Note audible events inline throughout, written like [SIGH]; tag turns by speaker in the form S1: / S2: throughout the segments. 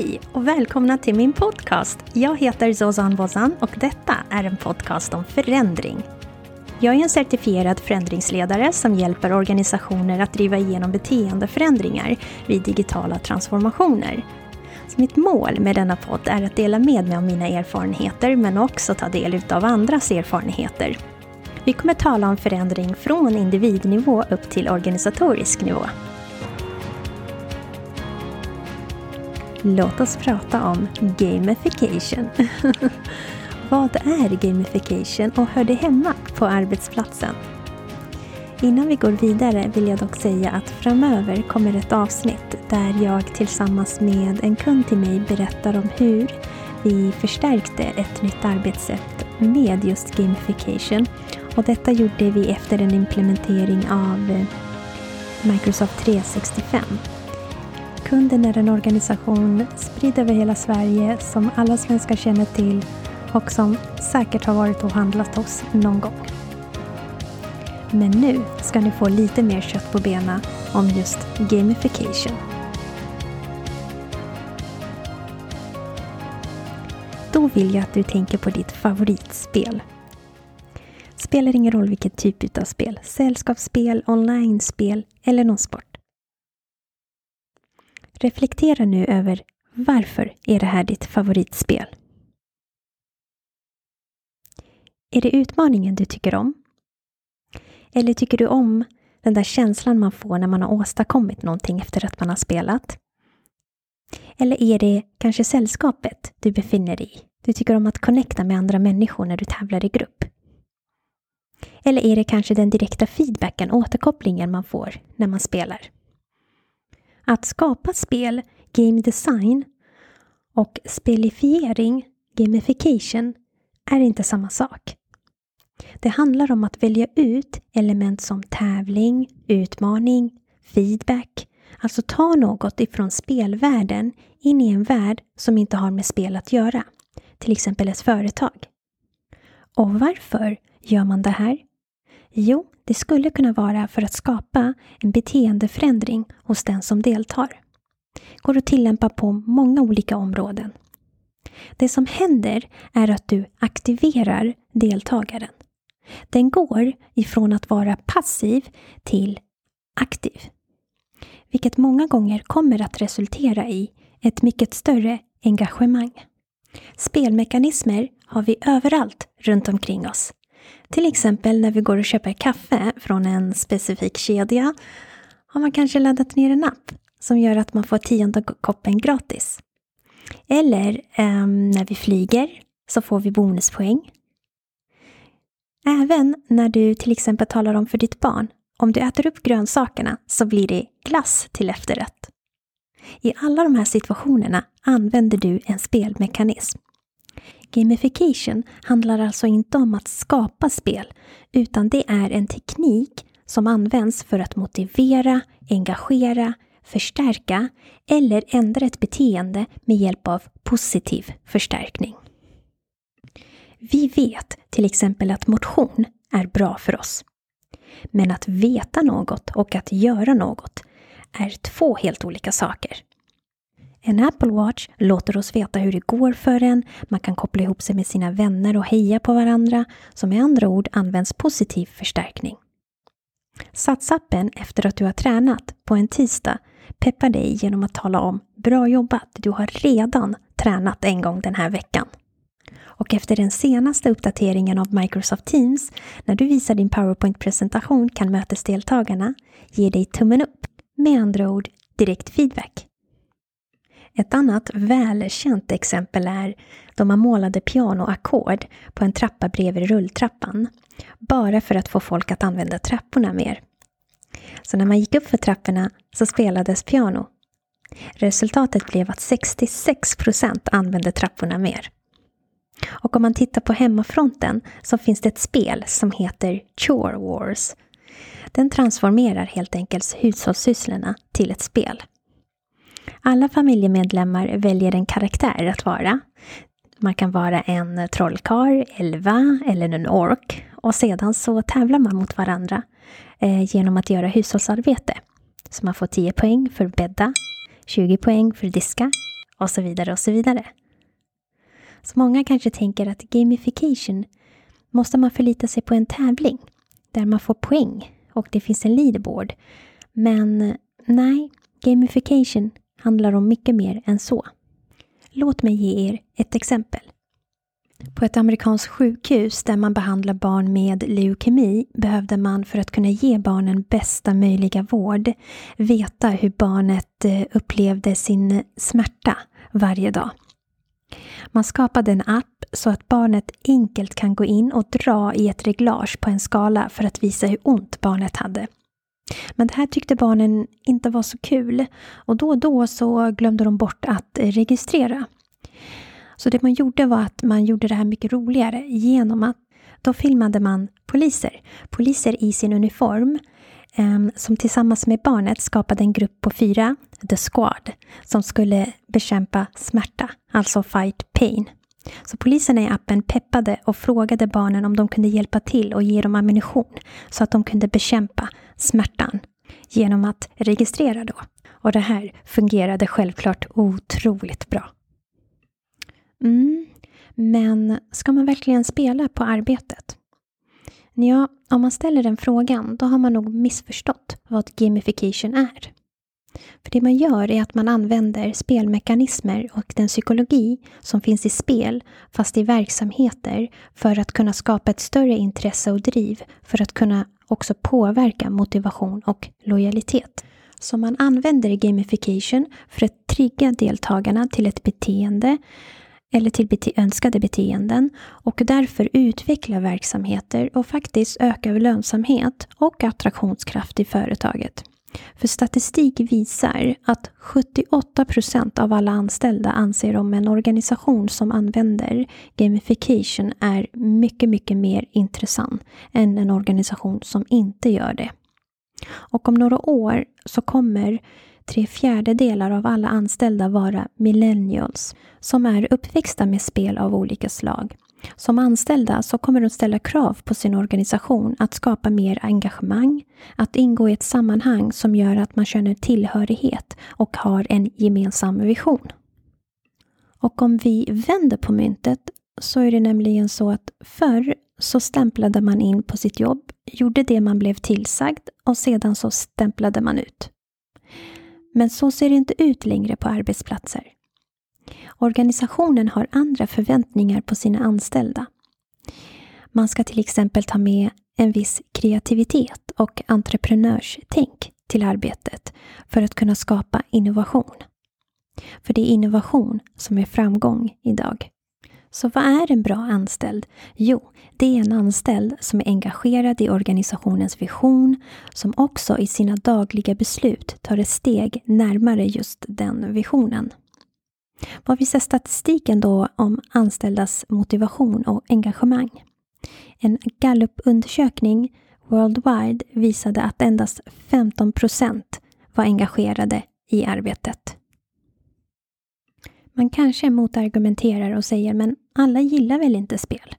S1: Hej och välkomna till min podcast. Jag heter Zozan Bozan och detta är en podcast om förändring. Jag är en certifierad förändringsledare som hjälper organisationer att driva igenom beteendeförändringar vid digitala transformationer. Så mitt mål med denna podd är att dela med mig av mina erfarenheter men också ta del av andras erfarenheter. Vi kommer tala om förändring från individnivå upp till organisatorisk nivå. Låt oss prata om gamification. [LAUGHS] Vad är gamification och hör det hemma på arbetsplatsen? Innan vi går vidare vill jag dock säga att framöver kommer ett avsnitt där jag tillsammans med en kund till mig berättar om hur vi förstärkte ett nytt arbetssätt med just gamification. Och detta gjorde vi efter en implementering av Microsoft 365 Kunden är en organisation spridd över hela Sverige som alla svenskar känner till och som säkert har varit och handlat hos någon gång. Men nu ska ni få lite mer kött på benen om just gamification. Då vill jag att du tänker på ditt favoritspel. Spelar ingen roll vilken typ av spel, sällskapsspel, online-spel eller någon sport. Reflektera nu över varför är det här ditt favoritspel? Är det utmaningen du tycker om? Eller tycker du om den där känslan man får när man har åstadkommit någonting efter att man har spelat? Eller är det kanske sällskapet du befinner dig i? Du tycker om att connecta med andra människor när du tävlar i grupp? Eller är det kanske den direkta feedbacken, återkopplingen man får när man spelar? Att skapa spel, game design och spelifiering, gamification, är inte samma sak. Det handlar om att välja ut element som tävling, utmaning, feedback, alltså ta något ifrån spelvärlden in i en värld som inte har med spel att göra, till exempel ett företag. Och varför gör man det här? Jo, det skulle kunna vara för att skapa en beteendeförändring hos den som deltar. går att tillämpa på många olika områden. Det som händer är att du aktiverar deltagaren. Den går ifrån att vara passiv till aktiv. Vilket många gånger kommer att resultera i ett mycket större engagemang. Spelmekanismer har vi överallt runt omkring oss. Till exempel när vi går och köper kaffe från en specifik kedja har man kanske laddat ner en app som gör att man får tionde koppen gratis. Eller eh, när vi flyger så får vi bonuspoäng. Även när du till exempel talar om för ditt barn om du äter upp grönsakerna så blir det glass till efterrätt. I alla de här situationerna använder du en spelmekanism. Gamification handlar alltså inte om att skapa spel, utan det är en teknik som används för att motivera, engagera, förstärka eller ändra ett beteende med hjälp av positiv förstärkning. Vi vet till exempel att motion är bra för oss. Men att veta något och att göra något är två helt olika saker. En Apple Watch låter oss veta hur det går för en, man kan koppla ihop sig med sina vänner och heja på varandra, som med andra ord används positiv förstärkning. Satsappen efter att du har tränat på en tisdag peppar dig genom att tala om Bra jobbat, du har redan tränat en gång den här veckan. Och efter den senaste uppdateringen av Microsoft Teams, när du visar din PowerPoint-presentation kan mötesdeltagarna ge dig tummen upp. Med andra ord direkt feedback. Ett annat välkänt exempel är då man målade pianoackord på en trappa bredvid rulltrappan. Bara för att få folk att använda trapporna mer. Så när man gick upp för trapporna så spelades piano. Resultatet blev att 66 procent använde trapporna mer. Och om man tittar på hemmafronten så finns det ett spel som heter Chore Wars. Den transformerar helt enkelt hushållssysslorna till ett spel. Alla familjemedlemmar väljer en karaktär att vara. Man kan vara en trollkarl, elva eller en ork och sedan så tävlar man mot varandra eh, genom att göra hushållsarbete. Så man får 10 poäng för bädda, 20 poäng för diska och så vidare och så vidare. Så många kanske tänker att gamification måste man förlita sig på en tävling där man får poäng och det finns en leaderboard. Men nej, gamification handlar om mycket mer än så. Låt mig ge er ett exempel. På ett amerikanskt sjukhus där man behandlar barn med leukemi behövde man för att kunna ge barnen bästa möjliga vård veta hur barnet eh, upplevde sin smärta varje dag. Man skapade en app så att barnet enkelt kan gå in och dra i ett reglage på en skala för att visa hur ont barnet hade. Men det här tyckte barnen inte var så kul och då och då så glömde de bort att registrera. Så det man gjorde var att man gjorde det här mycket roligare genom att då filmade man poliser. Poliser i sin uniform ehm, som tillsammans med barnet skapade en grupp på fyra, The Squad, som skulle bekämpa smärta, alltså fight pain. Så poliserna i appen peppade och frågade barnen om de kunde hjälpa till och ge dem ammunition så att de kunde bekämpa smärtan genom att registrera då. Och det här fungerade självklart otroligt bra. Mm, men ska man verkligen spela på arbetet? Ja, om man ställer den frågan, då har man nog missförstått vad gamification är. För det man gör är att man använder spelmekanismer och den psykologi som finns i spel, fast i verksamheter, för att kunna skapa ett större intresse och driv för att kunna också påverka motivation och lojalitet. Så man använder gamification för att trigga deltagarna till ett beteende eller till bete önskade beteenden och därför utveckla verksamheter och faktiskt öka lönsamhet och attraktionskraft i företaget. För statistik visar att 78 procent av alla anställda anser om en organisation som använder gamification är mycket, mycket mer intressant än en organisation som inte gör det. Och om några år så kommer tre fjärdedelar av alla anställda vara millennials som är uppväxta med spel av olika slag. Som anställda så kommer de ställa krav på sin organisation att skapa mer engagemang, att ingå i ett sammanhang som gör att man känner tillhörighet och har en gemensam vision. Och om vi vänder på myntet så är det nämligen så att förr så stämplade man in på sitt jobb, gjorde det man blev tillsagd och sedan så stämplade man ut. Men så ser det inte ut längre på arbetsplatser. Organisationen har andra förväntningar på sina anställda. Man ska till exempel ta med en viss kreativitet och entreprenörstänk till arbetet för att kunna skapa innovation. För det är innovation som är framgång idag. Så vad är en bra anställd? Jo, det är en anställd som är engagerad i organisationens vision, som också i sina dagliga beslut tar ett steg närmare just den visionen. Vad visar statistiken då om anställdas motivation och engagemang? En Gallupundersökning worldwide visade att endast 15 procent var engagerade i arbetet. Man kanske motargumenterar och säger men alla gillar väl inte spel?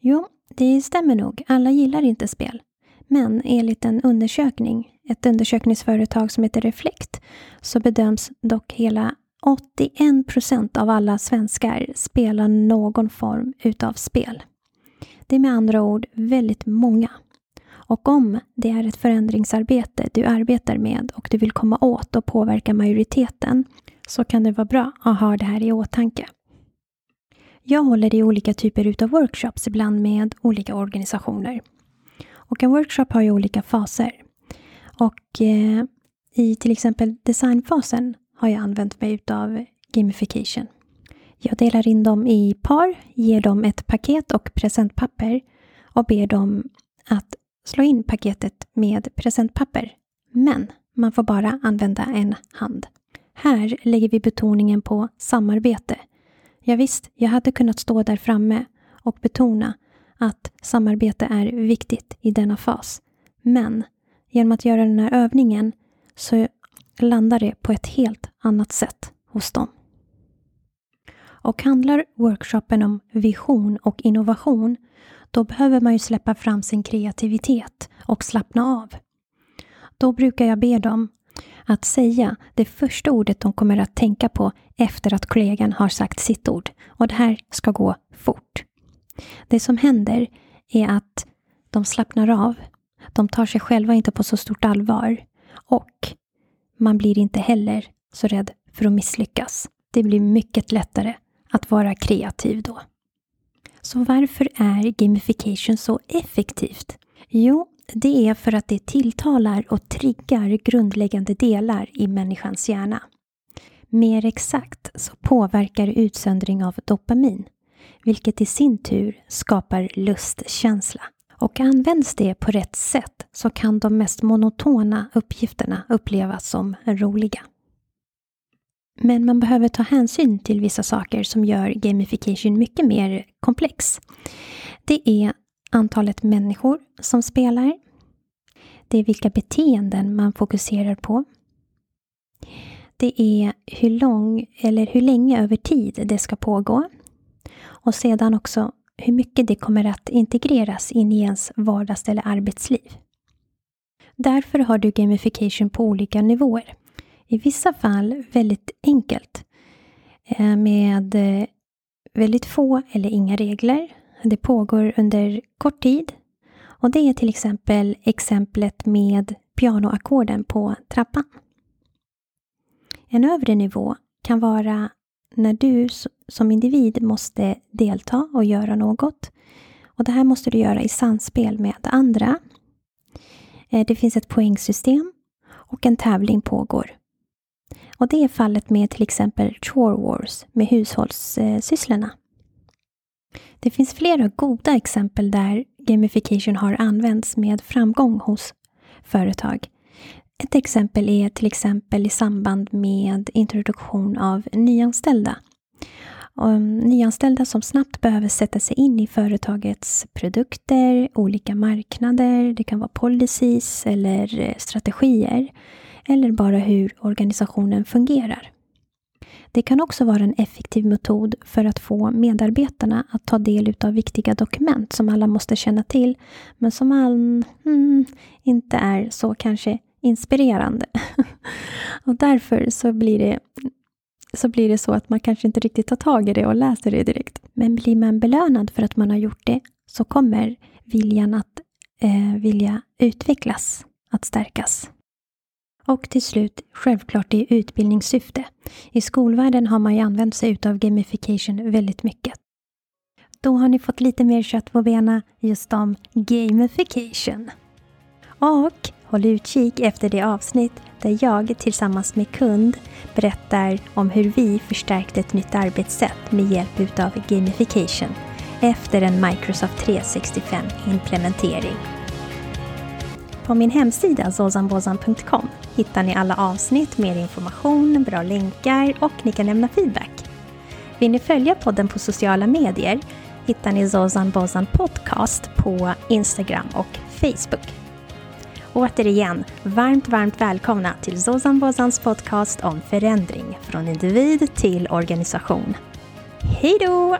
S1: Jo, det stämmer nog. Alla gillar inte spel. Men enligt en undersökning, ett undersökningsföretag som heter Reflect, så bedöms dock hela 81 procent av alla svenskar spelar någon form utav spel. Det är med andra ord väldigt många. Och om det är ett förändringsarbete du arbetar med och du vill komma åt och påverka majoriteten så kan det vara bra att ha det här i åtanke. Jag håller i olika typer utav workshops, ibland med olika organisationer. Och en workshop har ju olika faser. Och eh, i till exempel designfasen har jag använt mig utav gamification. Jag delar in dem i par, ger dem ett paket och presentpapper och ber dem att slå in paketet med presentpapper. Men man får bara använda en hand. Här lägger vi betoningen på samarbete. Ja, visst, jag hade kunnat stå där framme och betona att samarbete är viktigt i denna fas. Men genom att göra den här övningen så landar det på ett helt annat sätt hos dem. Och handlar workshopen om vision och innovation, då behöver man ju släppa fram sin kreativitet och slappna av. Då brukar jag be dem Att säga det första ordet de kommer att tänka på efter att kollegan har sagt sitt ord. Och det här ska gå fort. Det som händer är att de slappnar av. De tar sig själva inte på så stort allvar. Och man blir inte heller så rädd för att misslyckas. Det blir mycket lättare att vara kreativ då. Så varför är gamification så effektivt? Jo, det är för att det tilltalar och triggar grundläggande delar i människans hjärna. Mer exakt så påverkar utsöndring av dopamin, vilket i sin tur skapar lustkänsla. Och används det på rätt sätt så kan de mest monotona uppgifterna upplevas som roliga. Men man behöver ta hänsyn till vissa saker som gör gamification mycket mer komplex. Det är antalet människor som spelar. Det är vilka beteenden man fokuserar på. Det är hur lång eller hur länge över tid det ska pågå. Och sedan också hur mycket det kommer att integreras in i ens vardags eller arbetsliv. Därför har du gamification på olika nivåer. I vissa fall väldigt enkelt eh, med eh, väldigt få eller inga regler. Det pågår under kort tid och det är till exempel exemplet med pianoackorden på trappan. En övre nivå kan vara när du som individ måste delta och göra något. Och Det här måste du göra i samspel med andra. Eh, det finns ett poängsystem och en tävling pågår. Och det är fallet med till exempel Chore Wars med hushållssysslorna. Det finns flera goda exempel där gamification har använts med framgång hos företag. Ett exempel är till exempel i samband med introduktion av nyanställda. Mm, nyanställda som snabbt behöver sätta sig in i företagets produkter, olika marknader, det kan vara policies eller eh, strategier eller bara hur organisationen fungerar. Det kan också vara en effektiv metod för att få medarbetarna att ta del av viktiga dokument som alla måste känna till, men som man hmm, inte är så kanske inspirerande. [LAUGHS] och därför så blir, det, så blir det så att man kanske inte riktigt tar tag i det och läser det direkt. Men blir man belönad för att man har gjort det så kommer viljan att eh, vilja utvecklas att stärkas. Och till slut, självklart i utbildningssyfte. I skolvärlden har man ju använt sig av gamification väldigt mycket. Då har ni fått lite mer kött på benen just om gamification. Och håll utkik efter det avsnitt där jag tillsammans med kund berättar om hur vi förstärkte ett nytt arbetssätt med hjälp av gamification efter en Microsoft 365-implementering. På min hemsida zozanbozan.com hittar ni alla avsnitt, mer information, bra länkar och ni kan lämna feedback. Vill ni följa podden på sociala medier hittar ni Zozan Bozan Podcast på Instagram och Facebook. Återigen, varmt, varmt välkomna till Zozan Bozans podcast om förändring från individ till organisation. Hej då!